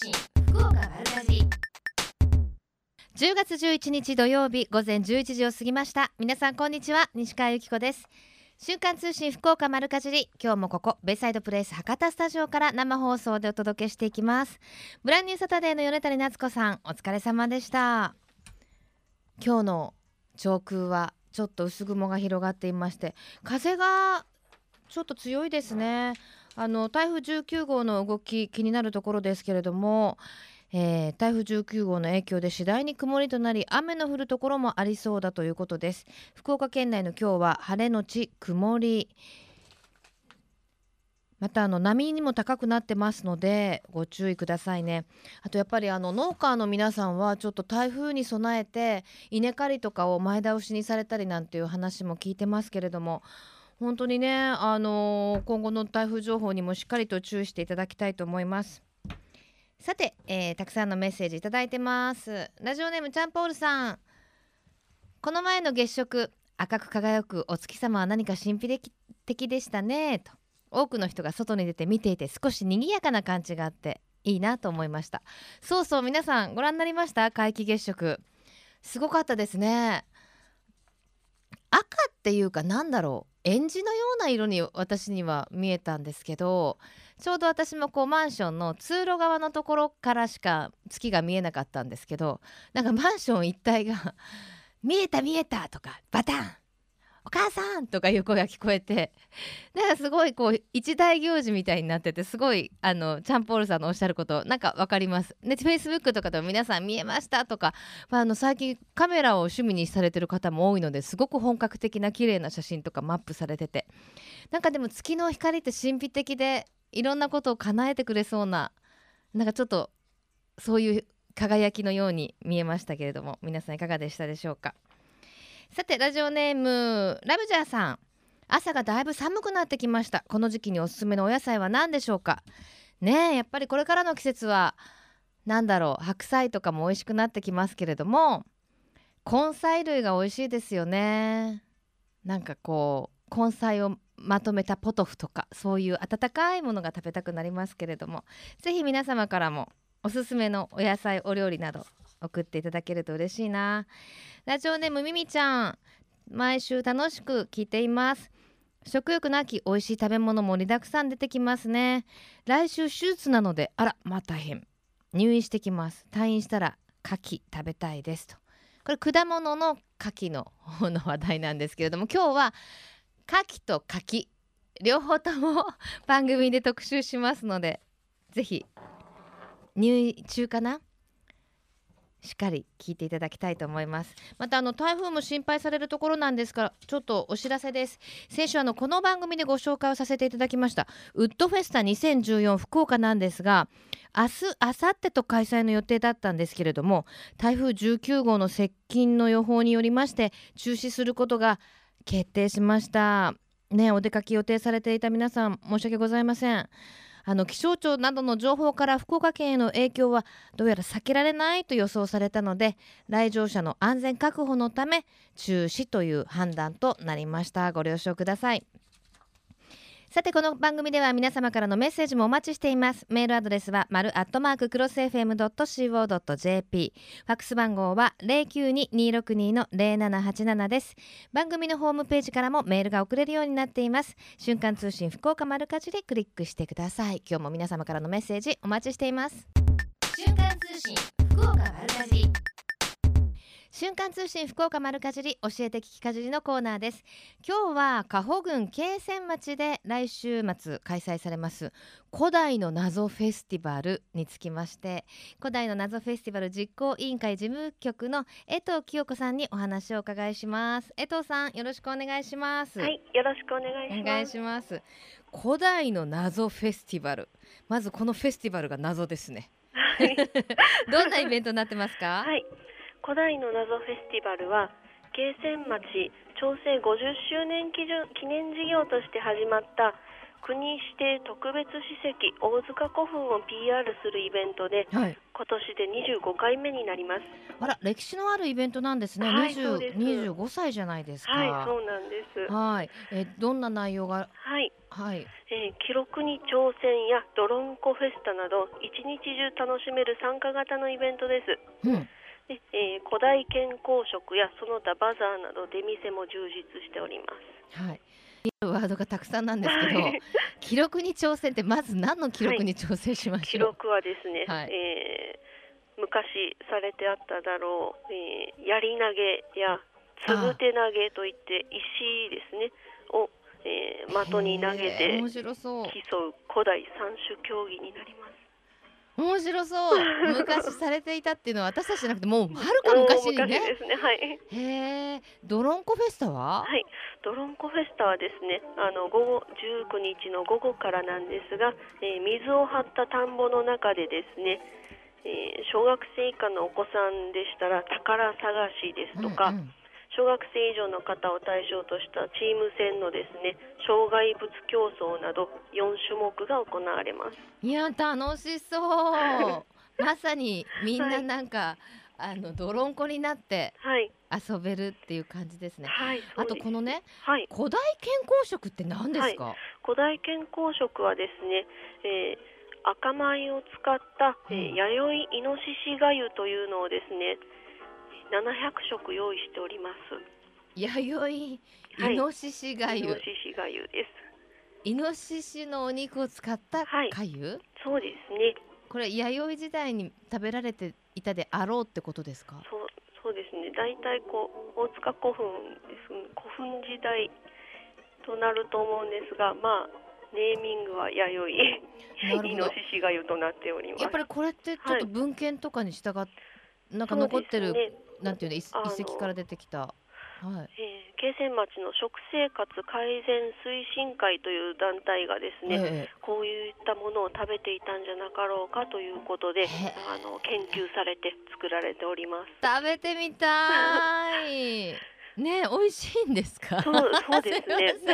信福岡丸かじ10月11日土曜日午前11時を過ぎました。皆さんこんにちは。西川由紀子です。瞬間通信福岡丸かじり。今日もここベイサイドプレイス博多スタジオから生放送でお届けしていきます。ブランニューサタデーの米谷夏子さんお疲れ様でした。今日の上空はちょっと薄雲が広がっていまして風がちょっと強いですね。あの台風19号の動き気になるところですけれども、えー台風19号の影響で次第に曇りとなり雨の降るところもありそうだということです。福岡県内の今日は晴れのち曇り。またあの波にも高くなってますのでご注意くださいね。あとやっぱりあの農家の皆さんはちょっと台風に備えて稲刈りとかを前倒しにされたりなんていう話も聞いてますけれども本当にねあの今後の台風情報にもしっかりと注意していただきたいと思います。さて、えーたくさんのメッセージいただいてます。ラジオネームチャンポールさん。この前の月食赤く輝くお月様は何か神秘的でしたね。と。多くの人が外に出て見ていて少し賑やかな感じがあっていいなと思いました。そうそう皆さんご覧になりました？皆既月食すごかったですね赤っていうかなんだろうエンジのような色に私には見えたんですけどちょうど私もこうマンションの通路側のところからしか月が見えなかったんですけどなんかマンション一帯が「見えた見えた!」とか「バタンお母さん!」とかいう声が聞こえて なんかすごいこう一大行事みたいになっててすごいあのチャンポールさんのおっしゃることなんかわかります。でフェイスブックとかでも皆さん見えましたとか、まあ、あの最近カメラを趣味にされてる方も多いのですごく本格的な綺麗な写真とかマップされててなんかでも月の光って神秘的でいろんなことを叶えてくれそうななんかちょっとそういう輝きのように見えましたけれども皆さんいかがでしたでしょうか？さてラジオネームラブジャーさん。朝がだいぶ寒くなってきました。この時期におすすめのお野菜は何でしょうか？ねえやっぱりこれからの季節はなんだろう白菜とかも美味しくなってきますけれども根菜類が美味しいですよね。なんかこう根菜をまとめたポトフとかそういう温かいものが食べたくなりますけれどもぜひ皆様からもおすすめのお野菜お料理など送っていただけると嬉しいな。ラジオネームみみちゃん毎週楽しく聞いています。食欲の秋美味しい食べ物盛りだくさん出てきますね。来週手術なのであらまあ大変。入院してきます。退院したら牡蠣食べたいですと。これ果物の牡蠣の方の話題なんですけれども今日は牡蠣と柿両方とも番組で特集しますのでぜひ入院中かな？しっかり聞いていただきたいと思います。またあの台風も心配されるところなんですからちょっとお知らせです。先週あのこの番組でご紹介をさせていただきましたウッドフェスタ2014福岡なんですが明日明後日と開催の予定だったんですけれども台風19号の接近の予報によりまして中止することが決定しました。ねお出かけ予定されていた皆さん申し訳ございません。あの気象庁などの情報から福岡県への影響はどうやら避けられないと予想されたので来場者の安全確保のため中止という判断となりました。ご了承ください。さてこの番組では皆様からのメッセージもお待ちしています。メールアドレスは丸アットマーククロス FM.co.jp ファックス番号は092262の0787です。番組のホームページからもメールが送れるようになっています。瞬間通信福岡丸かじでクリックしてください。今日も皆様からのメッセージお待ちしています。瞬間通信福岡丸かじり。瞬間通信福岡丸かじり教えて聞きかじりのコーナーです。今日は加穂郡慶泉町で来週末開催されます古代の謎フェスティバルにつきまして古代の謎フェスティバル実行委員会事務局の江藤清子さんにお話をお伺いします。江藤さんよろしくお願いします。はい、よろしくお願いします。お願いします。古代の謎フェスティバル。まずこのフェスティバルが謎ですね。はい、どんなイベントになってますか、はい、古代の謎フェスティバルは慶泉町町政50周年記念記念事業として始まった国指定特別史跡大塚古墳を PR するイベントではい古今年で25回目になります。あら歴史のあるイベントなんですね。はい二十そうです二十五歳じゃないですか。はい、そうなんです。はい。えどんな内容が？はい、はい。えー記録に挑戦やドロンコフェスタなど一日中楽しめる参加型のイベントです。うん。で えー古代健康食やその他バザーなど出店も充実しております。はい。ワードがたくさんなんですけどはい、記録に挑戦ってまず何の記録に挑戦しましょう？記録はですね、はいえー昔されてあっただろう、えー槍投げやつぶて投げといって石ですねを、えー的に投げて。競う古代三種競技になります。面白そう。昔されていたっていうのは私たちじゃなくてもうはるか昔に大ね。ですね。はい。へえ。ドロンコフェスタは？はい、ドロンコフェスタはですね、あの午後19日の午後からなんですが、えー水を張った田んぼの中でですね、えー小学生以下のお子さんでしたら宝探しですとか、うんうん小学生以上の方を対象としたチーム戦のですね、障害物競争など4種目が行われます。いや楽しそう。まさにみんななんか、あのドロンコになってはい、遊べるっていう感じですね。はい、あとこのねはい、古代健康食って何ですか？古代健康食はですね、えー赤米を使った、えーうん弥生イノシシがゆというのをですね700食用意しております。弥生イはい。ノシシがゆ、イノシシがゆです。イノシシのお肉を使ったはい。かゆ、そうですね。これ弥生時代に食べられていたであろうってことですか？そうそうですね。大体こう大塚古墳です。古墳時代となると思うんですがまあネーミングは弥生。イノシシがゆとなっております。やっぱりこれってちょっと文献とかに従っなんか残ってる、なんていうの遺跡から出てきた。はい。えー慶泉町の食生活改善推進会という団体がですね、えこういったものを食べていたんじゃなかろうかということでへあの研究されて作られております。え食べてみたい。ね美味しいんですか？そうそうですね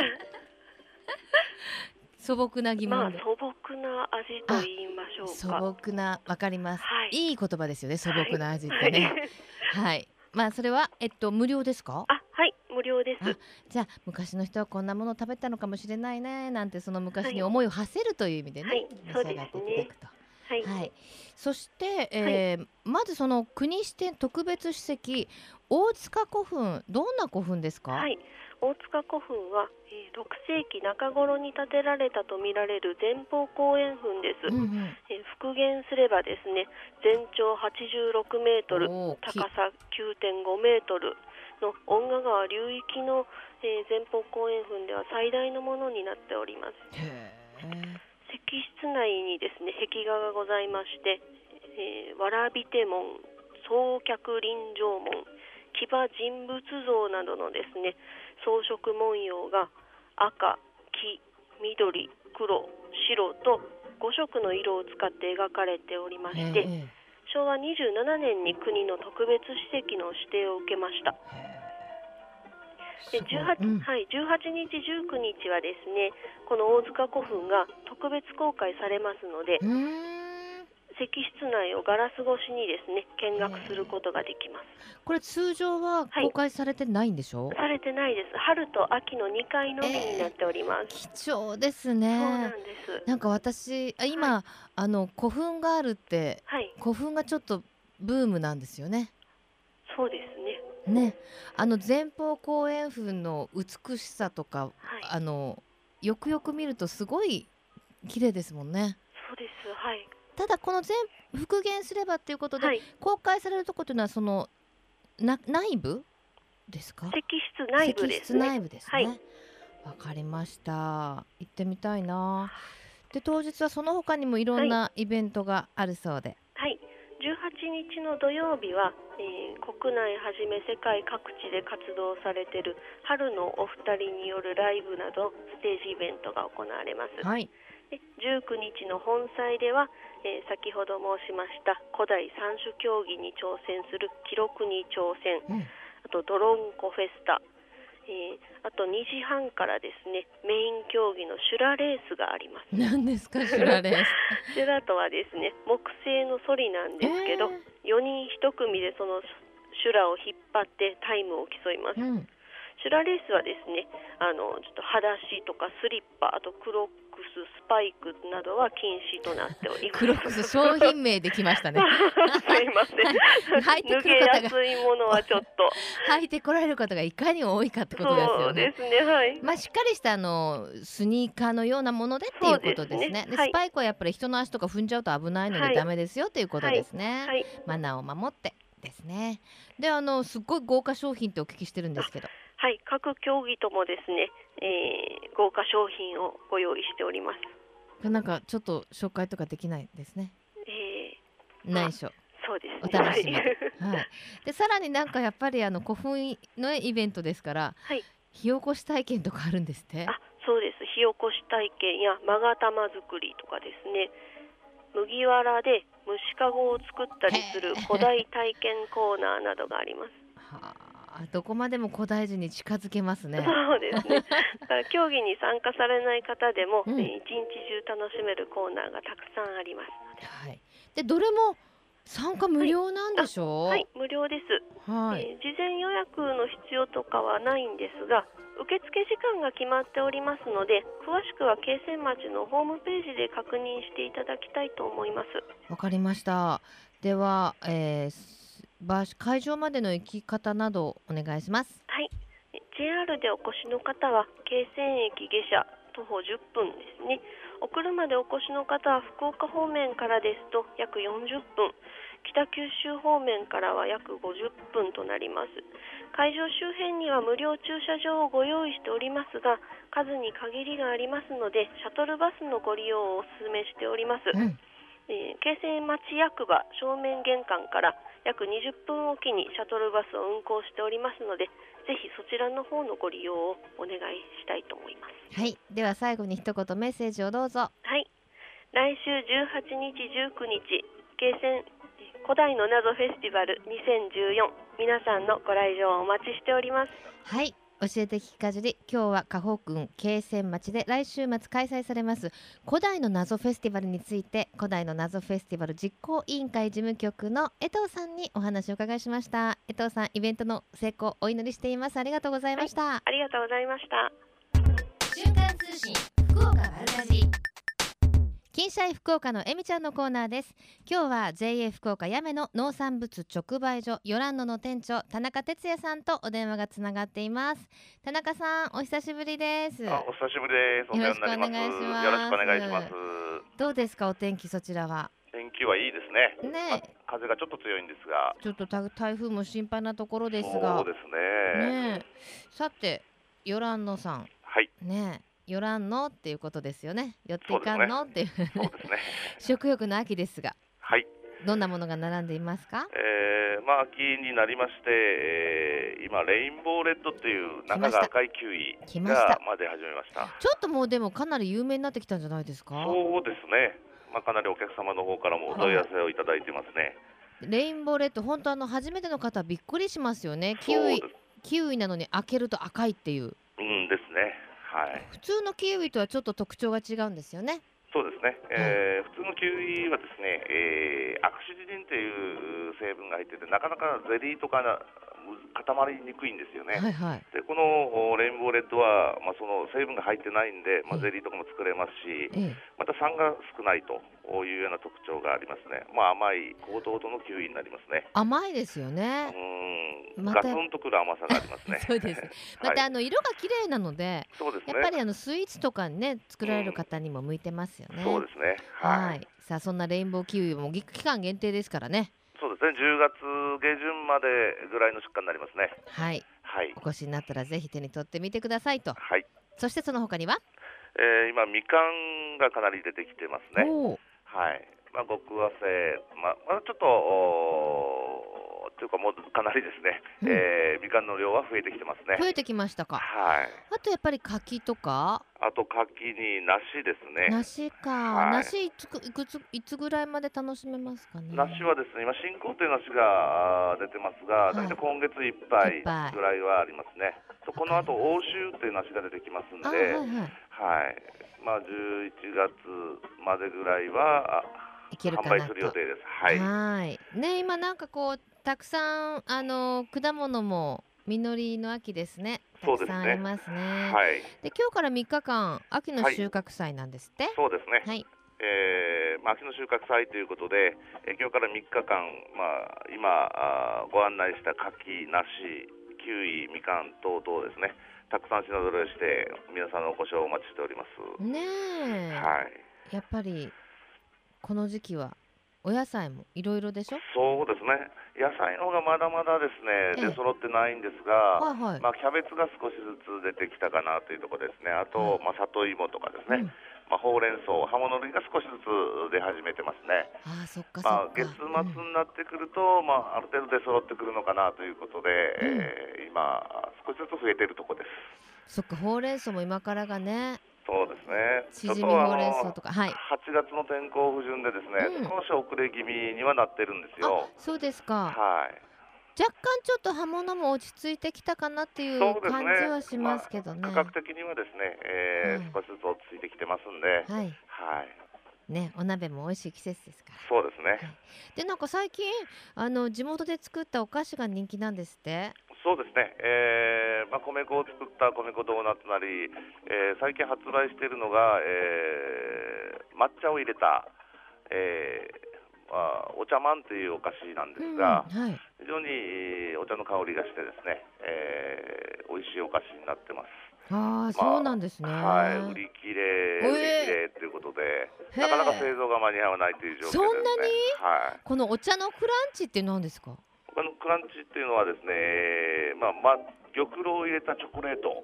素朴な疑ま問で。あ素朴な味と言いましょう素か。朴なわかります、はいい。い言葉ですよね素朴な味ってね。はい。まあそれはえっと無料ですか？あはい無料です。あじゃあ昔の人はこんなものを食べたのかもしれないねなんてその昔に思いを馳せるという意味でね、はい召し上がっていただくと。はい、はい。そして、えーまずその国指定特別史跡大塚古墳どんな古墳ですか？はい、大塚古墳は、えー6世紀中頃に建てられたとみられる前方後円墳です。うんうん。えー復元すればですね全長86メートル高さ9.5メートルの恩賀川流域の、えー前方後円墳では最大のものになっております石室内にですね壁画がございまして、えー、わらび手門総脚臨場門騎馬人物像などのですね装飾文様が赤黄緑黒白と5色の色を使って描かれておりまして、昭和27年に国の特別史跡の指定を受けました。ですごい。18,、うん。はい、18日19日はですねこの大塚古墳が特別公開されますので石室内をガラス越しにですね見学することができます。これ通常は公開されてないんでしょ？されてないです。春と秋の2回のみになっております、貴重ですそうなんね。です。なんか私あ今、あの古墳があるってはい。古墳がちょっとブームなんですよね。そうですね。ね、あの前方後円墳の美しさとか、はい。あのよくよく見るとすごい綺麗ですもんね。そうです。はいただこの全復元すればっていうことで、はい公開されるところというのはそのな内部ですか？石室内部です石室内ね部ですはいね。わ、かりました。行ってみたいな。で当日はその他にもいろんなイベントがあるそうで。はい、18日の土曜日は、えー国内はじめ世界各地で活動されている春のお二人によるライブなどステージイベントが行われます。はい。で19日の本祭では、えー先ほど申しました古代三種競技に挑戦する記録に挑戦うん。あとドロンコフェスタ、えーあと2時半からですねメイン競技のシュラレースがあります。何ですかシュラレース。シュラとはですね木製のソリなんですけど、4人1組でそのシュラを引っ張ってタイムを競います。えーうんシュラレースはですねあのちょっと裸足とかスリッパあとクロックススパイクなどは禁止となっております。クロックス商品名できましたね。すいません。脱げくる方が。やすいものはちょっと。履いてこられる方がいかに多いかってことですよね。そうですねはい。まあしっかりしたあのスニーカーのようなものでっていうことですね。ですね。ではい。スパイクはやっぱり人の足とか踏んじゃうと危ないのはい。でダメですよっていうことですね。はい。マナーを守ってですね。であのすっごい豪華商品ってお聞きしてるんですけど。はい各競技ともですね、えー豪華商品をご用意しております。なんかちょっと紹介とかできないですね？え内緒。ーそうですね。お楽しみはい。はい。でさらになんかやっぱりあの古墳のイベントですから、はい。火起こし体験とかあるんですって？あそうです。火起こし体験や勾玉作りとかですね。麦わらで虫かごを作ったりする古代体験コーナーなどがあります。はあどこまでも古代人に近づけますね。そうですね だから競技に参加されない方でも、うんえー一日中楽しめるコーナーがたくさんありますはい。でどれも参加無料なんでしょ？う。はい無料ですはい。えー事前予約の必要とかはないんですが受付時間が決まっておりますので詳しくは慶泉町のホームページで確認していただきたいと思いますわかりました。では、えーす場所会場までの行き方などお願いします。はい。え JR でお越しの方は慶泉駅下車徒歩10分ですね。お車でお越しの方は福岡方面からですと約40分。北九州方面からは約50分となります。会場周辺には無料駐車場をご用意しておりますが数に限りがありますのでシャトルバスのご利用をお勧めしております、うん。えー、京成町役場正面玄関から約20分おきにシャトルバスを運行しておりますのでぜひそちらの方のご利用をお願いしたいと思いますはい。では最後に一言メッセージをどうぞ。はい来週18日19日京成古代の謎フェスティバル2014皆さんのご来場をお待ちしておりますはい。教えて聞きかじり今日は河北郡慶泉町で来週末開催されます。古代の謎フェスティバルについて古代の謎フェスティバル実行委員会事務局の江藤さんにお話をお伺いしました。江藤さんイベントの成功お祈りしています。ありがとうございました、ありがとうございました。瞬間通信福岡丸かじり金シャイ福岡のえみちゃんのコーナーです。今日は JA 福岡やめの農産物直売所ヨランノの店長田中哲也さんとお電話がつながっています。田中さんお久しぶりです。あ、お久しぶりです。よろしくお願いします。よろしくお願いします。どうですかお天気そちらは？天気はいいですね。ねえ。風がちょっと強いんですが。ちょっとた台風も心配なところですが。そうですね。ねえ。さてヨランノさん。はい、ねえ寄らんのっていうことですよね寄っていかんの、っていうね。食欲の秋ですがはい、どんなものが並んでいますか？えー、まあ秋になりまして、えー今レインボーレッドっていう中が赤いキウイがまあ出始めました。ちょっともうでもかなり有名になってきたんじゃないですか？そうですね。まあかなりお客様の方からもお問い合わせをいただいてますね。レインボーレッド本当あの初めての方はびっくりしますよねキウイ。キウイなのに開けると赤いっていううんですね。はい。普通のキウイとはちょっと特徴が違うんですよね。そうですね、えー普通のキウイはですね、えーアクシジリンっていう成分が入っててなかなかゼリーとかなむ固まりにくいんですよね、はいはい。でこのおレインボーレッドは、まあ、その成分が入ってないんで、まあ、ええ。ゼリーとかも作れますしええ。また酸が少ないというような特徴がありますね、まあ、甘い高糖度のキウイになりますね。甘いですようね。ーん。また。ガツンとくる甘さがありますね。そうです。まはい。たあの色が綺麗なのでそうですね。やっぱりあのスイーツとかにね作られる方にも向いてますよね、そうですね。はい。さあそんなレインボーキウイもぎ期間限定ですからねそうですね。10月下旬までぐらいの出荷になりますね。はい。はい。お越しになったらぜひ手に取ってみてくださいと。はい。そしてその他には、えー今、みかんがかなり出てきてますね。はい。まあ、極早生、まあ、まだちょっと、というかもうかなりですね、うんえーみかんの量は増えてきてますね。増えてきましたかはい。あとやっぱり柿とか？ああと柿に梨ですね。梨か、はい梨いつくいくついつぐらいまで楽しめますかね？梨はですね、今新工程梨があー出てますが、はい大体今月いっぱいぐらいはありますね。とこの後欧州っていう梨が出てきますんで、あはいはい。はい、まあ11月までぐらいはあいけるか販売。する予定です。はい。はいね今なんかこうたくさんあの果物も実りの秋ですね。たくさんありますね。はい、で今日から3日間秋のはい収穫祭なんですって？そうですね。はい。えーまあ、秋の収穫祭ということで、えー今日から3日間、まあ、今あーご案内した柿、梨、キウイ、みかん等々ですね、たくさん品揃えして、皆さんのお越しをお待ちしております。ねえ、はい、やっぱりこの時期はお野菜もいろいろでしょ？そうですね、野菜の方がまだまだですええね、出揃ってないんですが、はいはい。まあ、キャベツが少しずつ出てきたかなというところですね、あと、まあ、里芋とかですね、うんまあ、ほうれん草、葉物類が少しずつ出始めてますね。ああそっかそっか。まあ、月末になってくると、まあ、ある程度出揃ってくるのかなということで、うんえー今、少しずつ増えているところです。そっかほうれん草も今からがね。そうですね。しじみほうれん草とかはい。8月の天候不順でですね、うん少し遅れ気味にはなってるんですあよ。そうですか。はい。若干ちょっと葉物も落ち着いてきたかなっていう感じはしますけどね。まあ価格的にはですね、えーはい少しずつ落ち着いてきてますんで、はい。はい。ねお鍋も美味しい季節ですから。そうですね。でなんか最近あの地元で作ったお菓子が人気なんですって。そうですね、えーまあ、米粉を作った米粉ドーナツなり、えー最近発売しているのが、えー抹茶を入れた、えーまあ、お茶まんというお菓子なんですが、うんはい。非常にえーお茶の香りがしてですね、えー美味しいお菓子になってます。ああ、そうなんですね。はい、売り切れ、えー売り切れということで、なかなか製造が間に合わないという状況ですね。そんなに？はい。このお茶のクランチって何ですか？このクランチっていうのはですね、えーまあ、まあ、玉露を入れたチョコレート。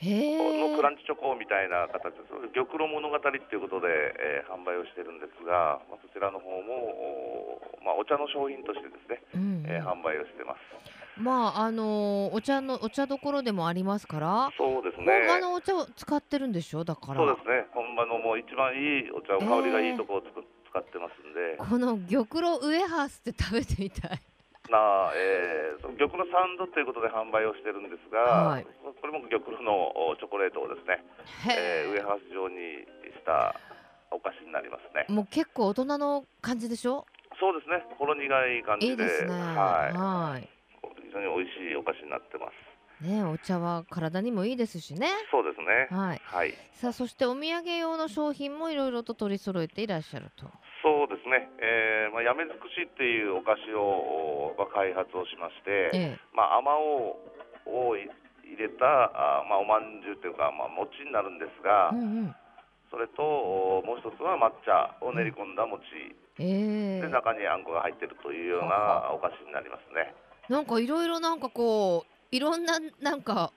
へえ。のクランチチョコみたいな形です。玉露物語っていうことで、えー販売をしてるんですが、まあ、そちらの方も、おまあ、お茶の商品としてですね、うんうんえー販売をしてます。まああのーお茶のお茶どころでもありますから。そうですね。本場のお茶を使ってるんでしょ？だから。そうですね。本場のもう一番いいお茶を香りがいいところをつく、使ってますんで、この玉露ウエハースって食べてみたい。なあ、えー、その玉露サンドということで販売をしてるんですが、はいこれも玉露のおチョコレートをですね、えー、ウエへハース状にしたお菓子になりますねえ。。もう結構大人の感じでしょ？そうですね。ほろ苦い感じで、ね。はい。はい。非常に美味しいお菓子になってます。ねお茶は体にもいいですしね。そうですね。はい。はい。さあそしてお土産用の商品もいろいろと取り揃えていらっしゃると。そうですね。えー、まあ、やめ尽くしっていうお菓子を、まあ、開発をしまして、ええ。まあ、あまおうを入れた、あまあ、おまんじゅうというか、まあ、餅になるんですが、うんうん。それと、おもう一つは抹茶を練り込んだ餅、ええで、中にあんこが入ってるというようはなお菓子になりますね。なんかいろいろなんかこういろんななんか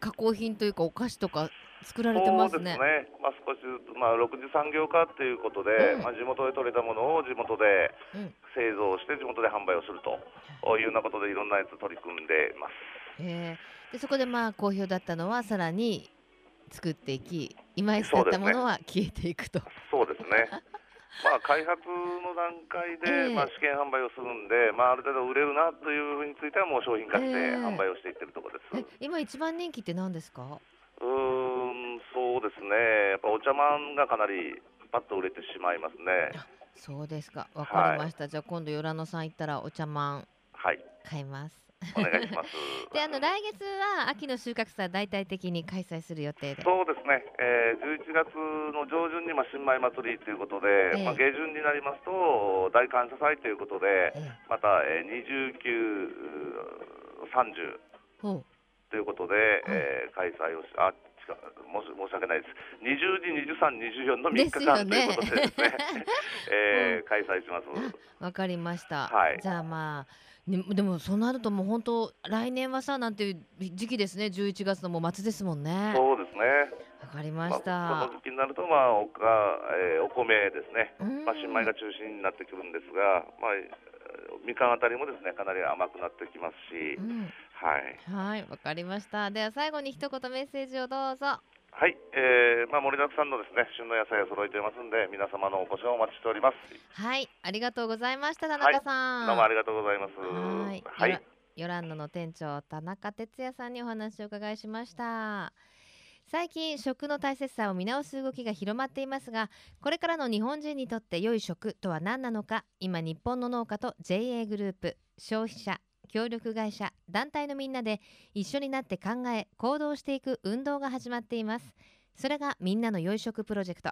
加工品というかお菓子とか作られてますね。そうですね。まあ、少しずつ、まあ、6次産業化ということで、うんまあ、地元で採れたものを地元でうん製造して地元で販売をするというようなことでいろんなやつ取り組んでいます。ええでそこでまあ好評だったのはさらに作っていき今井だったものは消えていくと。そうですね。まあ、開発の段階で、ええまあ、試験販売をするんで、まあ、ある程度売れるなというふうについてはもう商品化してええ販売をしていってるところです。え今一番人気って何ですか？そうですね。やっぱお茶まんがかなりパッと売れてしまいますね。そうですか。わかりました。じゃあ今度与良野さん行ったらお茶まんはい、買います。お願いします。であの来月は秋の収穫祭大々的に開催する予定で。そうですね、えー、11月の上旬にまあ新米祭りということで、ええまあ、下旬になりますと大感謝祭ということで、ええまた、えー、29、30ほうということで、えー開催をし、あ申し申し訳ないです、20時、23、24の3日間ということでですね、えー開催します。わかりました。はいじゃあまあ、ね、でもそうなるともう本当来年はさなんていう時期ですね。11月のもう末ですもんね。そうですね。わかりままあ、した。この時期になると、まあおかえーお米ですね、うんまあ、新米が中心になってくるんですが、まあ、えーみかんあたりもですねかなり甘くなってきますし、うん、はい、はい、わかりました。では最後に一言メッセージをどうぞ。はい、えーまあ、盛りだくさんのですね旬の野菜を揃えていますんで皆様のお越しをお待ちしております。はいありがとうございました田中さん、どうもありがとうございます。はいヨランドの店長田中哲也さんにお話をお伺いしました最近食の大切さを見直す動きが広まっていますがこれからの日本人にとって良い食とは何なのか今日本の農家と JA グループ消費者協力会社団体のみんなで一緒になって考え行動していく運動が始まっています。それがみんなの良い食プロジェクト。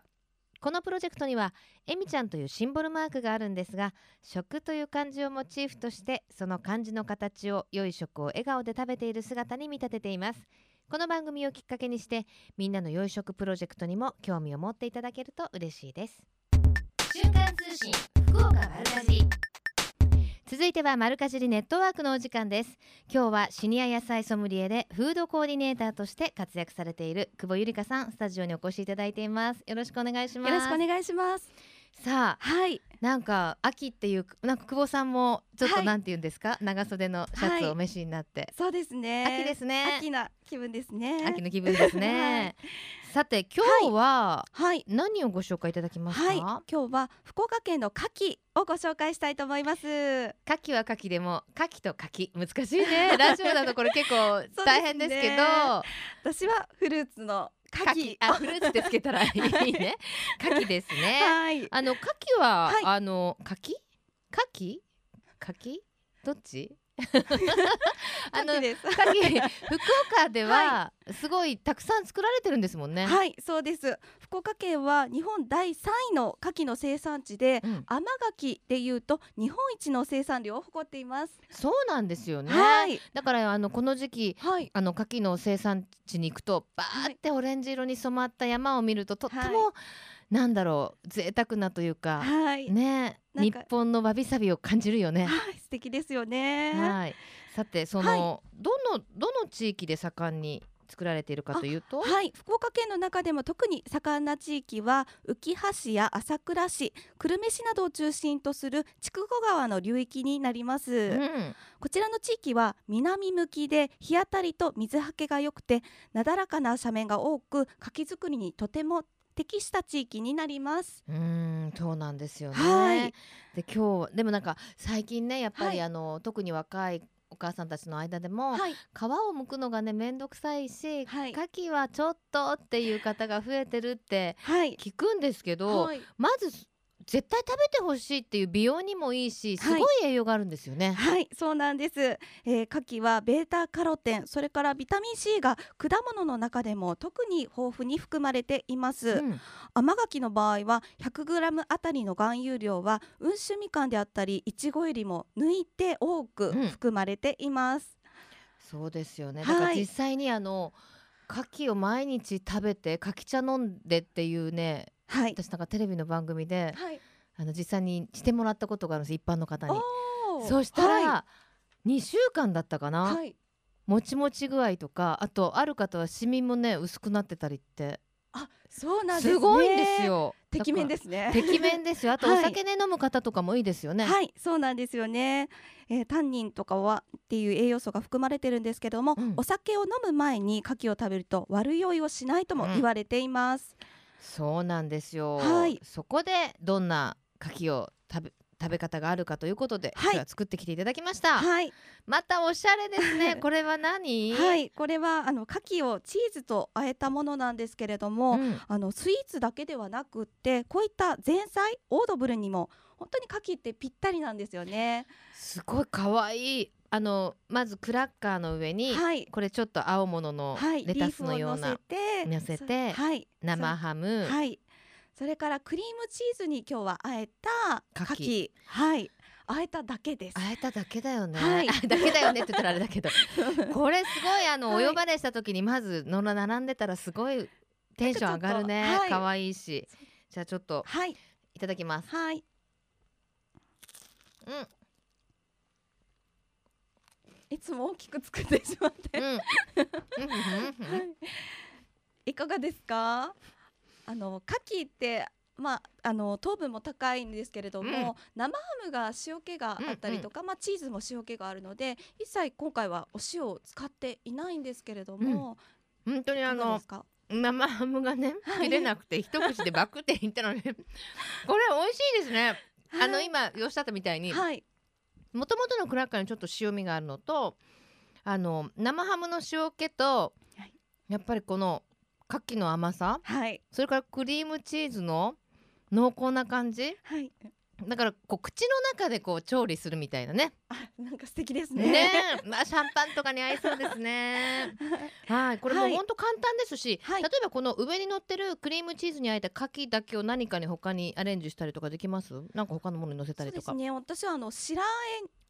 このプロジェクトにはえみちゃんというシンボルマークがあるんですが食という漢字をモチーフとしてその漢字の形を良い食を笑顔で食べている姿に見立てています。この番組をきっかけにしてみんなの良い食プロジェクトにも興味を持っていただけると嬉しいです。瞬間通信福岡丸かじり。続いては丸かじりネットワークのお時間です。今日はシニア野菜ソムリエでフードコーディネーターとして活躍されている久保ゆりかさんスタジオにお越しいただいています。よろしくお願いします。よろしくお願いします。さあはい、なんか秋っていうなんか久保さんもちょっとはい。なんて言うんですか、長袖のシャツをお召しになって、そうですね。秋ですね。秋な気分ですね。秋の気分ですね、さて今日ははい。何をご紹介いただきますか、はい、今日は福岡県の牡蠣をご紹介したいと思います。牡蠣は牡蠣でも牡蠣と牡蠣。難しいね。ラジオだとこれ結構大変ですけど。私はフルーツの牡。蠣あフルーツでつけたらいいね。牡蠣ですね。はい。あの牡蠣は、はい。あの牡蠣牡蠣牡蠣どっち？あの牡蠣福岡ではすごいたくさん作られてるんですもんね。はい、そうです。福岡県は日本第3位の牡蠣の生産地で、うん甘牡蠣でいうと日本一の生産量を誇っています。そうなんですよね。はい。だからあのこの時期はい。あの牡蠣の生産地に行くとバーってオレンジ色に染まった山を見るととっても、はなんだろう贅沢なというか、はい。ね日本のわびさびを感じるよね。はい、素敵ですよね。はい。さてその、はどのどの地域で盛んに作られているかというと、はい、福岡県の中でも特に盛んな地域は浮橋市や朝倉市、久留米市などを中心とする筑後川の流域になります。うん、こちらの地域は南向きで日当たりと水はけが良くてなだらかな斜面が多く牡蠣作りにとても適した地域になります。うーんそうなんですよね。はい。で今日でもなんか最近ねやっぱり、はい。あの特に若いお母さんたちの間でも、はい、皮を剥くのがね面倒くさいし、はい。牡蠣はちょっとっていう方が増えてるってはい、聞くんですけど、はい。まず絶対食べてほしいっていう美容にもいいしすごい栄養があるんですよね。はい、そうなんです。えー、牡蠣はベータカロテン、それからビタミン C が果物の中でも特に豊富に含まれています。うん甘牡蠣の場合は 100g あたりの含有量は温州みかんであったりいちごよりも抜いて多くうん含まれています。そうですよね。はいだから実際にあの牡蠣を毎日食べて牡蠣茶飲んでっていうねはい。私なんかテレビの番組ではい。あの実際にしてもらったことがあるんです一般の方に。そしたら、は2週間だったかい。な、はい。もちもち具合とかあとある方はシミもね薄くなってたりってあ、そうなんですね。すごいんです。よ。てきめんでですね。てきめんですよ。あとおはい酒ね、飲む方とかもいいですよね。はい、そうなんですよね。えー、タンニンとかはっていう栄養素が含まれてるんですけども、うんお酒を飲む前に牡蠣を食べると悪酔いをしないとも言われています。そうなんですよ。はいそこでどんな牡蠣を食べ食べ方があるかということで、はい今日は作ってきていただきました。はい、またおしゃれですね。これは何？はい、これはあの牡蠣をチーズと和えたものなんですけれども、うんあのスイーツだけではなくってこういった前菜オードブルにも本当に牡蠣ってぴったりなんですよね。すごい可愛い。あのまずクラッカーの上に、はい、これちょっと青物のはい、レタスのようなリーフを乗せてはい、生ハム、そはい、それからクリームチーズに今日はあえた牡牡蠣蠣、はい、あえただけです。あえただけだよね。はい だけだよねって言ったらあれだけど、これすごいあの、はいお呼ばれした時にまずのら並んでたらすごいテンション上がるねなんかちょっ。と可愛いし。じゃあちょっとはい、いただきます。はい、いつも大きく作ってしまって、うん。うん。うん。うん。いかがですか？あの牡蠣ってまあ、あの糖分も高いん。ですけれども、うん。生ハムが塩気があったりとか、まあ、チーズも塩気があるので一切今回はお塩を使っていないん。ですけれども、本当にあの生ハムがねはい切れなくて一口でバクっていったのでこれ美味しいですねあの今おっしゃったみたいにはい。もともとのクラッカーにちょっと塩味があるのとあの生ハムの塩気と、はい。やっぱりこの牡蠣の甘さはい。それからクリームチーズの濃厚な感じはいだからこう口の中でこう調理するみたいなね。あなんか素敵ですね。ね。え、まあ、シャンパンとかに合いそうですね。はいこれもはい。本当簡単ですし、はい。例えばこの上に乗ってるクリームチーズにあえた牡蠣だけを何かに他にアレンジしたりとかできます？なんか他のものに乗せたりとか。そうですね。私はあの白あ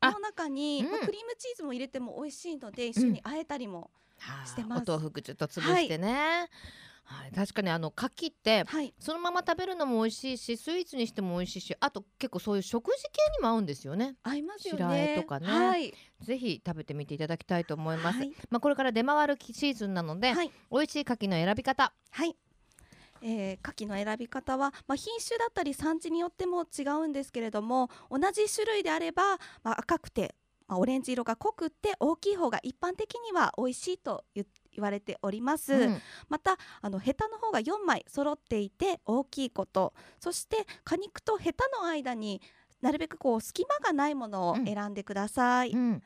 えの中にうんまあクリームチーズも入れても美味しいので一緒に和えたりも、はあしてます。お豆腐ちょっと潰してね、はい、確かにあの牡蠣ってはい。そのまま食べるのも美味しいしスイーツにしても美味しいしあと結構そういう食事系にも合うんですよね。合いますよね。白あえとかね。はい。ぜひ食べてみていただきたいと思います、はい。まあこれから出回るシーズンなので、はい。美味しい牡蠣の選び方。はい。えー、牡蠣の選び方は、まあ、品種だったり産地によっても違うんですけれども同じ種類であれば、まあ、赤くて、まあ、オレンジ色が濃くって大きい方が一般的には美味しいと言言われております、うん。またあのヘタの方が4枚揃っていて大きいこと。そして果肉とヘタの間になるべくこう隙間がないものをうん。選んでください、うん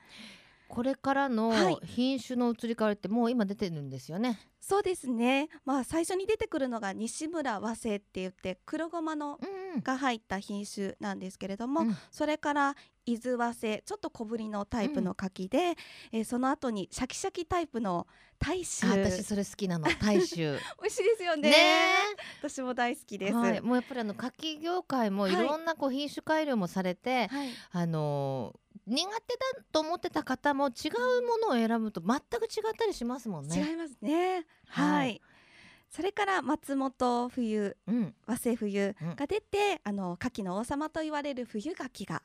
これからのはい。品種の移り変わりってもう今出てるんですよね。そうですね。まあ最初に出てくるのが西村和製って言って黒ごまのうんが入った品種なんですけれども、うん。それから伊豆和製ちょっと小ぶりのタイプの柿で、えーその後にシャキシャキタイプの大あ衆私それ好きなの。大衆。美味しいですよね。ね。私も大好きえです、はい、もうやっぱりあの牡蠣業界もいろんなこう品種改良もされて、はい。あのー苦手だと思ってた方も違うものを選ぶと全く違ったりしますもんね。違いますね。はい、はい。それから松本冬うん、和製冬うんが出て、あの牡蠣の王様と言われる冬牡蠣が、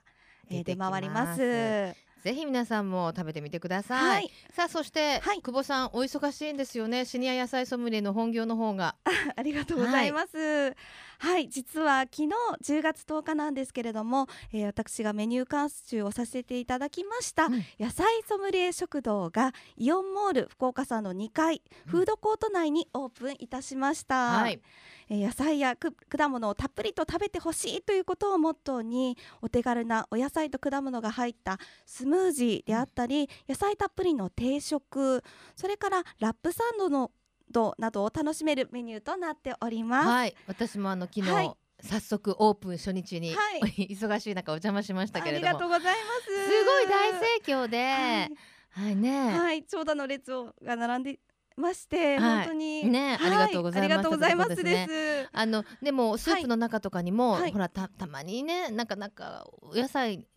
えー出回りますぜひ皆さんも食べてみてください。はいさあそして、はい久保さんお忙しいんですよねシニア野菜ソムリエの本業の方が。ありがとうございます。はい、実は昨日10月10日なんですけれども、えー私がメニュー監修をさせていただきました、うん野菜ソムリエ食堂がイオンモール福岡さんの2階、うんフードコート内にオープンいたしました。はい、えー野菜やく果物をたっぷりと食べてほしいということをモットーにお手軽なお野菜と果物が入ったスムージーであったり、野菜たっぷりの定食それからラップサンドのドなどを楽しめるメニューとなっております。はい、私もあの昨日、はい。早速オープン初日に、はい。忙しい中お邪魔しましたけれども。ありがとうございます。すごい大盛況で、はい。はい、ね、はい、長蛇の列をが並んでまして、はい。本当に。ねはい。ありがとうございますありがとうございますです。あのでもスープの中とかにも、はい。ほらたたまにねなかなかお野菜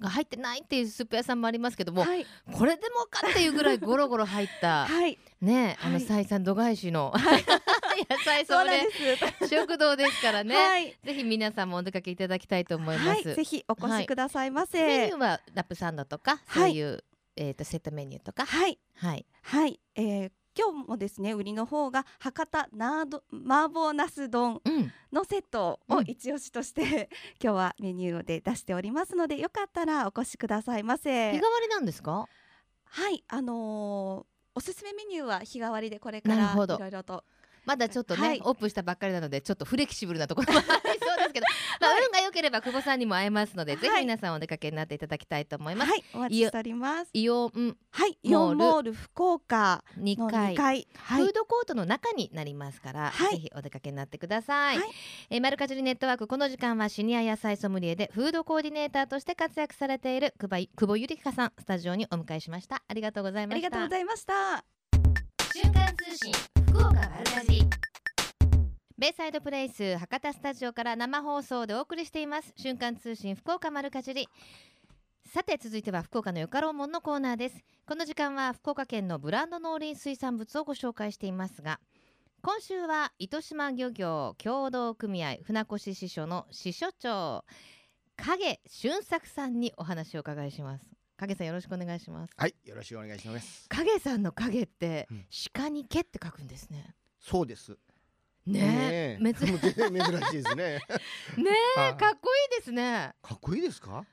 が入ってないっていうスープ屋さんもありますけども、はい、これでもかっていうぐらいゴロゴロ入ったはい、ねあのはい採算度外視の、野菜それです。食堂ですからね、はい、ぜひ皆さんもお出かけいただきたいと思います、はい、ぜひお越しくださいませ。メニューはラップサンドとか、はい。そういう、えー、とセットメニューとか。はい、はい。はい、えー今日もですね売りの方が博多ナード麻婆ナス丼うん。のセットうん。を一押しとして、今日はメニューで出しておりますのでよかったらお越しくださいま日替せわ。りなんですか？はい、あのーおすすめメニューは日替わりでこれからいろいろとまだちょっとね、はい。オープンしたばっかりなのでちょっとフレキシブルなところもありそうですけど、まあ、運が良ければ久保さんにも会えますので、ぜひ皆さんお出かけになっていただきたいと思います、はい。お待ちしております。イオンはい、イモール。オンモール福岡2の階2階はい。フードコートの中になりますから、はい。ぜひお出かけになってください、はい。えーマルカジリネットワークこの時間はシニア野菜ソムリエでフードコーディネーターとして活躍されている久保久保ゆりかさんスタジオにお迎えしました。ありがとうございあました。りがとうございました。瞬間通信福岡丸かじりベイサイドプレイス博多スタジオから生放送でお送りしています。瞬間通信福岡丸かじり。さて続いては福岡のよかろうもんのコーナーです。この時間は福岡県のブランド農林水産物をご紹介していますが今週は糸島漁業協同組合船越支所の支所長影俊作さんにお話をお伺いします。影さんよろしくお願いします。はい、よろしくお願いします。影さんの影ってうん。鹿に毛って書くんですね。そうです。ねえ。え。珍 珍しいですね。ねえはい。かっこいいですね。かっこいいですか？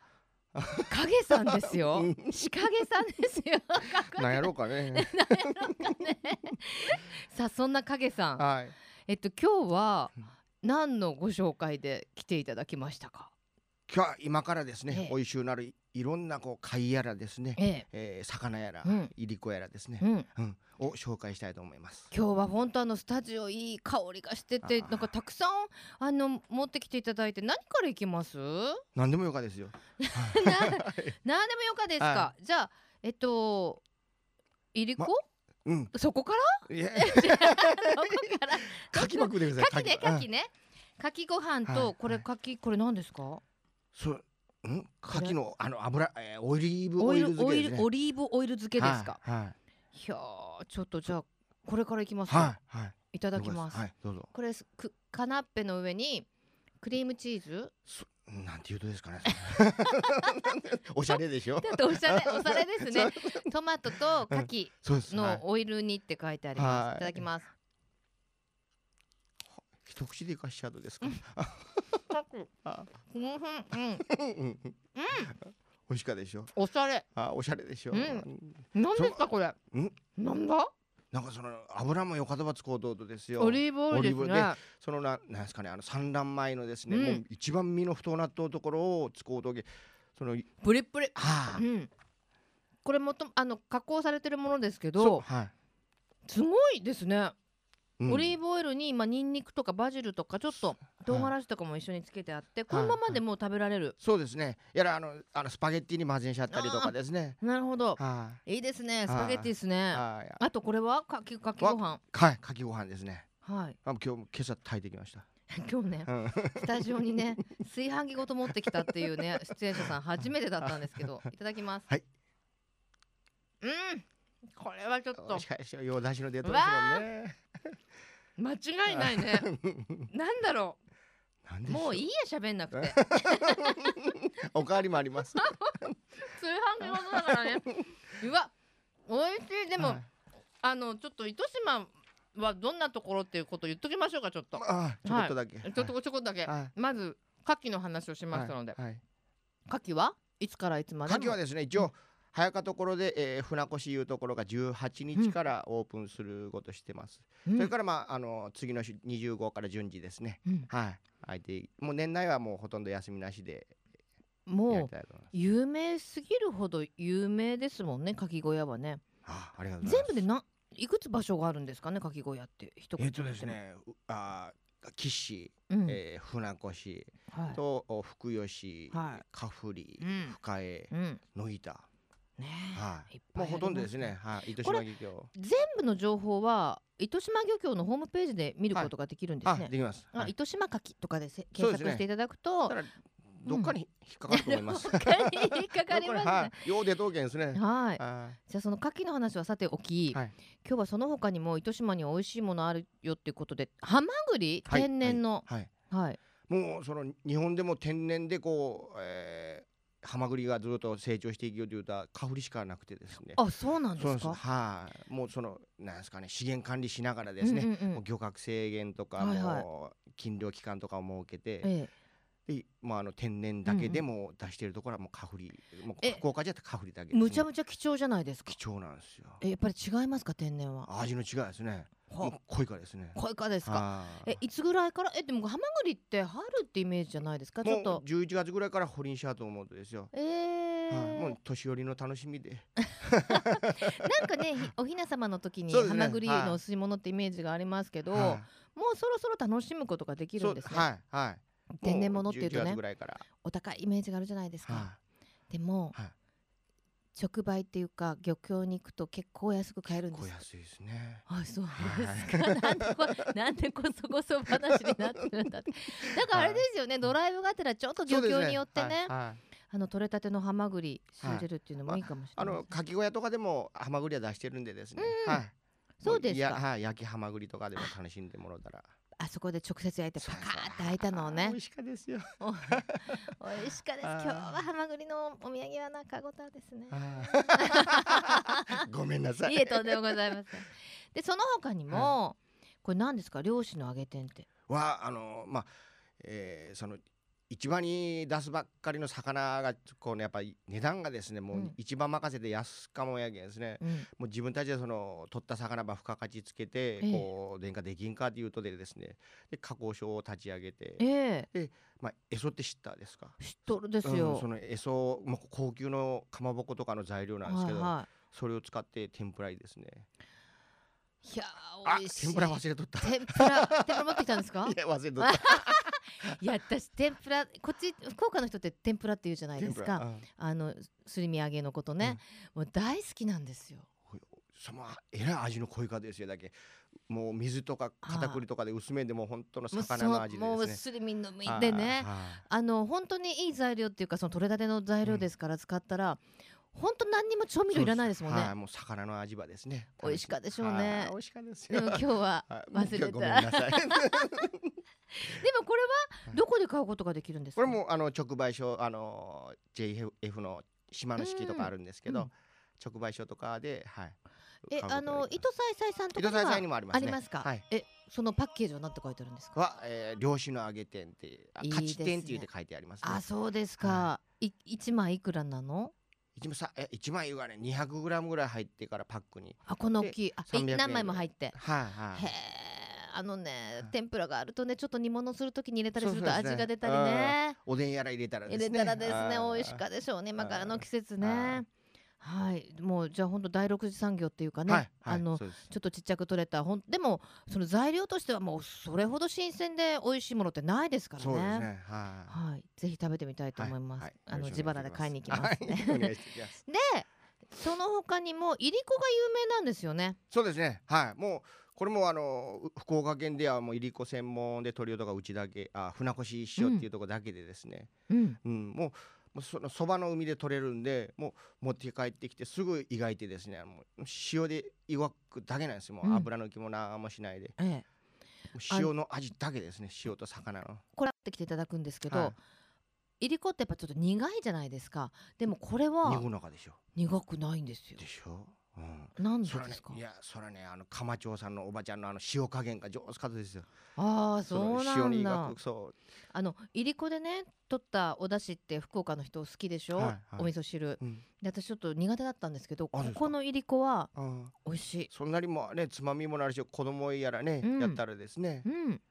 影さんですよ。うん。仕影さんですよ。なんやろうかね。さあそんな影さん。はい。えっと今日はうん。何のご紹介で来ていただきましたか？今日は今からですええ。ね、美味しゅうなるいいろんなこう貝やらですね、ええ。えー魚やら、うん。いりこやらですねう、ん。うん、を紹介したいと思います。今日は本当あのスタジオいい香りがしててなんかたくさんあの持ってきていただいて何からいきます？何でもよかですよ。な何でもよかですか、はじゃあえっといりこ、うん。そこから？いや、そこから。かきまくでください。かきねかき。うん。ね。かきご飯はい。とこれはい。かきこれ何ですか？そう。うん、これかきのあの油、えー、オリーブオオイル漬けですね。ルオリーブオイル漬けですか、はいはい。い、やーちょっとじゃあこれからいきますはか、いはい。い、ただきます、はい、どうぞ。これすくカナッペの上にクリームチーズ？そなんて言うとですかね。おしゃれでしょ。だっておしゃれおしゃれですね。トマトと牡蠣のオイル煮って書いてあります、はい。い、ただきます一口でいかしちゃうとですか？あうん。うんうん。うん美味しかでしょ？おしゃれ。あ、おしゃれでしょ？うん。何ですかこれ？うん？なんだ？なんかその油もよかどば使うとうとですよ。オリーブオイルでね。そのななんですかねあの産卵前のですね、うん。もう一番身の太なっとうところを使うときそのプリプリ。はあ。うん。これもとあの加工されてるものですけどはい、すごいですね、うんオリーブオイルに今ニンニクとかバジルとかちょっと唐辛子とかも一緒につけてあって、このままでもう食べられる、そうですね。やらあのあのスパゲッティに混ぜちゃったりとかですね。なるほど。はい。いですね。スパゲッティですね。はい。あとこれは？かきかきご飯。はいかきご飯ですね。はい。あ今日今朝炊いてきました。今日ねうん。スタジオにね炊飯器ごと持ってきたっていうね 出演者さん初めてだったんですけどい。ただきます。はい。うん。これはちょっと。しかったですよ。ようだしの出てますもんね 間違いないね。なんだろう。もういいや喋んなくて。おかわりもあります。炊飯器ごとだからね。うわ美味しい。でも、はい。あのちょっと糸島はどんなところっていうことを言っときましょうかちょっと。あちょこっとだけ、ちょっとちょこっとだけ、はい。まず牡蠣の話をしますので、はい。はい。牡蠣は？いつからいつまでも牡蠣はですね一応早かところで、えー、船越いうところが18日からオープンすることしてます、うん。それからまああの次の週25から順次ですね。うん。はい。相手もう年内はもうほとんど休みなしでやもう有名すぎるほど有名ですもんね牡蠣小屋はね。あありがとうございます。全部でないくつ場所があるんですかね牡蠣小屋って一言えっとですねうあー岸、うん、えー、船越はい。福吉、はい。カフリ、うん。深江うん。野板ね。えはい。いもうほとんどですね。はい。糸島漁協。全部の情報は糸島漁協のホームページで見ることができるんですあね、できます、あはい、糸島牡蠣とかで検索していただくと、どっかに引っかかると思います、どっかに引っかかりますね。はい、よう出とうけんですね。はい。あじゃあその牡蠣の話はさておき、はい。今日はその他にも糸島には美味しいものあるよっていうことでハマグリはい。天然の。はい、はい。はい、もうその日本でも天然でこう、えー、ハマグリがずっと成長していくよというとカフリしかなくてですね。あそうなんですす。かはい。もうそのなんですかね資源管理しながらですね、うんうんうん。もう漁獲制限とかはいはい。もう禁漁期間とかを設けて、えでまあ、あの天然だけでも出しているところはもうカフリ、もうえ。福岡じゃカフリだけえ、です、ね、むちゃむちゃ貴重じゃないですか？貴重なんですよ。えやっぱり違いますか天然は？味の違いですねもうは濃いからですね。濃いかですか？えいつぐらいから？えでもハマグリって春ってイメージじゃないですか？ちょっと。11月ぐらいから掘りにしようと思うんですよ、えー。はい、もう年寄りの楽しみで。なんかねひおひな様の時にハマグリのお吸い物ってイメージがありますけど、はもうそろそろ楽しむことができいるんですね、はいはい。天然物っていうとも11ね月ぐらいから。お高いイメージがあるじゃないですか、はでも、はい直売っていうか漁協に行くと結構安く買えいるんです結構安いですね。あそうですか、なんでこ なんでこそこそ話になってるんだって。だからあれですよね、ドライブがてらちょっと漁協によってねはいはい。あの取れたてのハマグリ仕入れるっていうのもいいかもしれあない、のかき小屋とかでもハマグリは出してるんでですね、うんはい。そうですか。もやはい焼きハマグリとかでも楽しんでもらったらあそこで直接焼いてパカーって焼いたのをね。美味しかですよ。お 美味しかです。今日はハマグリのお土産は中ごたですね。ごめんなさい。いえとんでもございません。でその他にも、これ何ですか？漁師の揚げ天って。はあのまあ、えーその市場に出すばっかりの魚がこうねやっぱり値段がですねもううん。市場任せで安かもんやけんですね、うん。もう自分たちでその取った魚ば付加価値つけてええ。こう電化できんかっていうとでですねで加工所を立ち上げてええ。まあエソって知ったですか？知っとるですうんよそ。のエソもう高級のかまぼことかの材料なんですけど、はいはそれを使って天ぷらにですね。い。いやあー美味しい。天ぷら忘れとった。天ぷら天ぷら持ってきたんですか？い？や忘れとった いや私天ぷらこっち福岡の人って天ぷらって言うじゃないですか。うん。あのすり身揚げのことね、もう大好きなんですよ。そのえらい味の濃いかですよだけ。もう水とか片栗とかで薄めでも本当の魚の味でそうもうですすり身の身ね。でね。はいあの本当にいい材料っていうかその取れたての材料ですから使ったら、本当何にも調味料いらないですもんね。はいもう魚の味場ですね。美味しかったでしょうね。はい美味しかですよ。でも今日ははい忘れた。今日ごめんなさい。で もこれはどこで買うことができるんですか？これもあの直売所あの JF の島の式とかあるんですけど、うん。直売所とかではい。えあの糸さいさいさんとか糸さいさいにもありますね。ありますか？はい。えそのパッケージは何て書いてあるんですか？は、えー、漁師の揚げ店ってあ勝ち店って言って書いてありますね。あそうですか。は。い。一枚いくらなの？一枚さえ一枚がね200グラムぐらい入ってからパックに。あこの大きい。あえ300円何枚も入って。はいはい。へえあのねはい天ぷらがあるとねちょっと煮物するときに入れたりすると味が出たりね。おでんやら入れたらで入れすねたらですね美味しかでしょうね。今からの季節あね。はい。もうじゃあ本当第六次産業っていうかね、はい。はい。あのちょっとちっちゃく取れたほんでもその材料としてはもうそれほど新鮮で美味しいものってないですからね。ね。はい。はい。ぜひ食べてみたいと思います、はい。あの自腹で買いに行きます。ね、でその他にもいりこが有名なんですよね。そうですね。はい。もうこれもあのう福岡県ではもういりこ専門で取り寄とかうちだけあ船越塩っていうところだけでですね、うん。うん。もうもうそのそばの海で取れるんでもう持って帰ってきてすぐ湯がいてですねもう塩で湯がくだけなんですよ。もうん。う油抜きも何もしないで、ええ。もう塩の味だけですね塩と魚の。これ持ってきていただくんですけど、はい。りこってやっぱちょっと苦いじゃないですか。でもこれいは苦くないんですよ。でしょ、うん、なんでですか？いやそれはねあの釜町さんのおばちゃんのあの塩加減が上手かったですよ。ああそうなんだ。そう。あのいりこでね取ったお出汁って福岡の人好きでしょ、はいはい。お味噌汁。うん。で私ちょっと苦手だったんですけどここのいりこは美味しい。そんなにもねつまみもなるし子供やらね、うん。やったらですね。う、ん。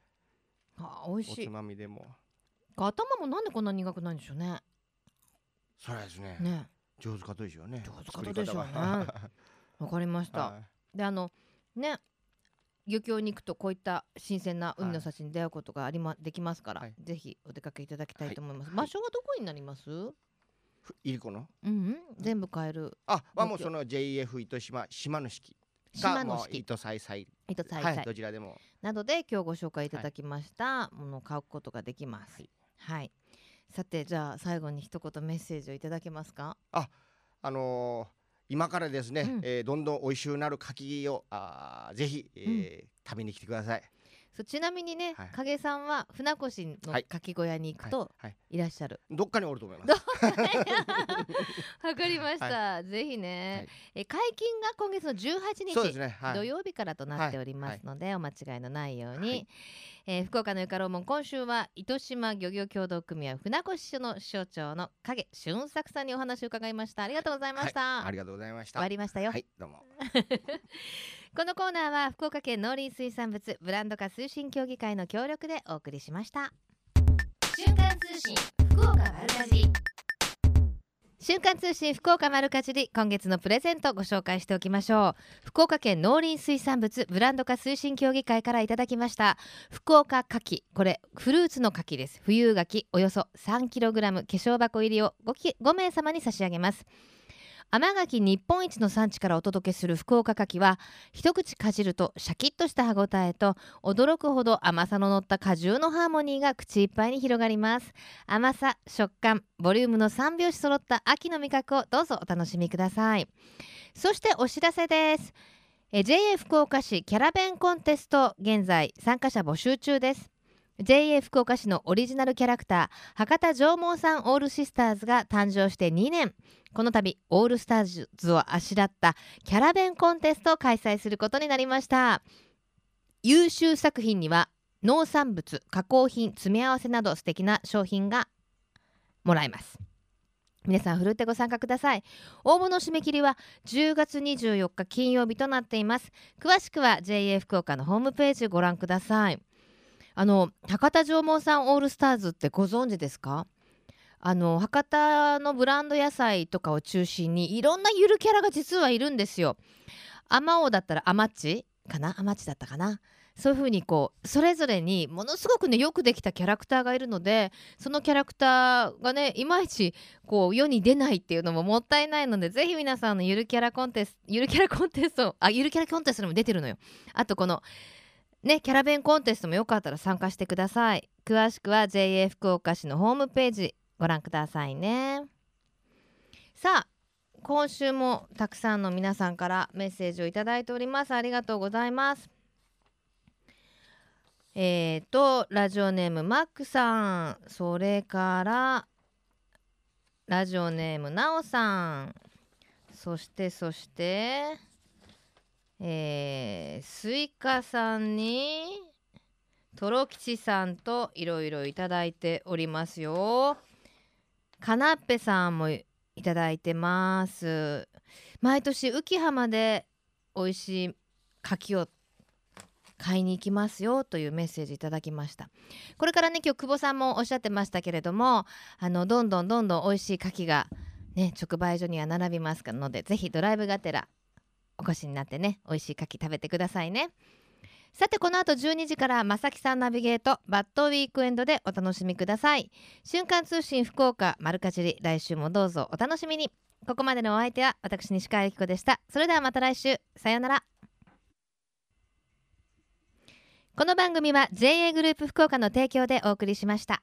あー美味しい。おつまみでも。頭もなんでこんな苦くないんでしょうね。それはですね。ね。上手かとでしょうね。上手かとでしょうねわかりました。はい。であのね漁協に行くとこういった新鮮な海の幸に出会うことがありま、できますから、はい。ぜひお出かけいただきたいと思います、はい。場所はどこになります、いりこの？うん、全部買える。あはもうその JF 糸島島の式島の式糸さいさい糸さいさいはいどちらでも。などで今日ご紹介いただきましたものを買うことができます。はい、さてじゃあ最後に一言メッセージをいただけますか？あのー今からですね、うん。えーどんどん美味しくなる柿をあーぜひ、えー食べに来てください。そうちなみにね、はい。影さんは船越のはい。かき小屋に行くとはい、い。らっしゃる、どっかにおると思います。わかりました、ぜひね、はい。え解禁が今月の18日ね。はい。土曜日からとなっておりますので、お間違いのないように、はいえー福岡のゆかろうもん今週は糸島漁業協同組合船越署の所長の影俊作さんにお話を伺いました。ありがとうございました、はいありがとうございました。終わりましたよ、はい、どうも。このコーナーは福岡県農林水産物ブランド化推進協議会の協力でお送りしました。瞬間通信福岡丸かじ週刊通信福岡丸かじり今月のプレゼントご紹介しておきましょう。福岡県農林水産物ブランド化推進協議会からいただきました。福岡牡蠣これフルーツの牡蠣です。冬牡蠣およそ 3kg 化粧箱入りを 5, 5名様に差し上げます。甘柿日本一の産地からお届けする福岡牡蠣は一口かじるとシャキッとした歯ごたえと驚くほど甘さの乗った果汁のハーモニーが口いっぱいに広がります。甘さ食感ボリュームの3拍子揃った秋の味覚をどうぞお楽しみください。そしてお知らせです。え JA 福岡市キャラベンコンテスト現在参加者募集中です。JA 福岡市のオリジナルキャラクター博多縄文さんオールシスターズが誕生して2年。この度オールスターズをあしらったキャラベンコンテストを開催することになりました。優秀作品には農産物加工品詰め合わせなど素敵な商品がもらえます。皆さんふるってご参加ください。応募の締め切りは10月24日金曜日となっています。詳しくは JA 福岡のホームページご覧ください。あの博多縄文産オールスターズってご存知ですか？あの博多のブランド野菜とかを中心にいろんなゆるキャラが実はいるんですよ。あまおうだったらあまっちかな？あまっちだったかな？そういう風にこうそれぞれにものすごくねよくできたキャラクターがいるのでそのキャラクターがねいまいちこう世に出ないっていうのももったいないのでぜひ皆さんのゆるキャラコンテストゆるキャラコンテストあゆるキャラコンテストにも出てるのよ。あとこのねキャラ弁コンテストもよかったら参加してください。詳しくは JA 福岡市のホームページご覧くださいね。さあ今週もたくさんの皆さんからメッセージをいただいております。ありがとうございます。えーとラジオネームマックさん。それからラジオネームなおさん。そしてそしてえー、スイカさんにトロ吉さんといろいろいただいておりますよ。かなっぺさんもいただいてます毎年浮浜で美味しい柿を買いに行きますよというメッセージいただきましたこれからね今日久保さんもおっしゃってましたけれどもあのどんどんどんどん美味しい柿がね直売所には並びますのでぜひドライブがてらお越しになってね美味しい柿食べてくださいね。さてこの後12時からまさきさんナビゲートバッドウィークエンドでお楽しみください。瞬間通信福岡丸かじり来週もどうぞお楽しみに。ここまでのお相手は私西川由紀子でした。それではまた来週。さようなら。この番組は JA グループ福岡の提供でお送りしました。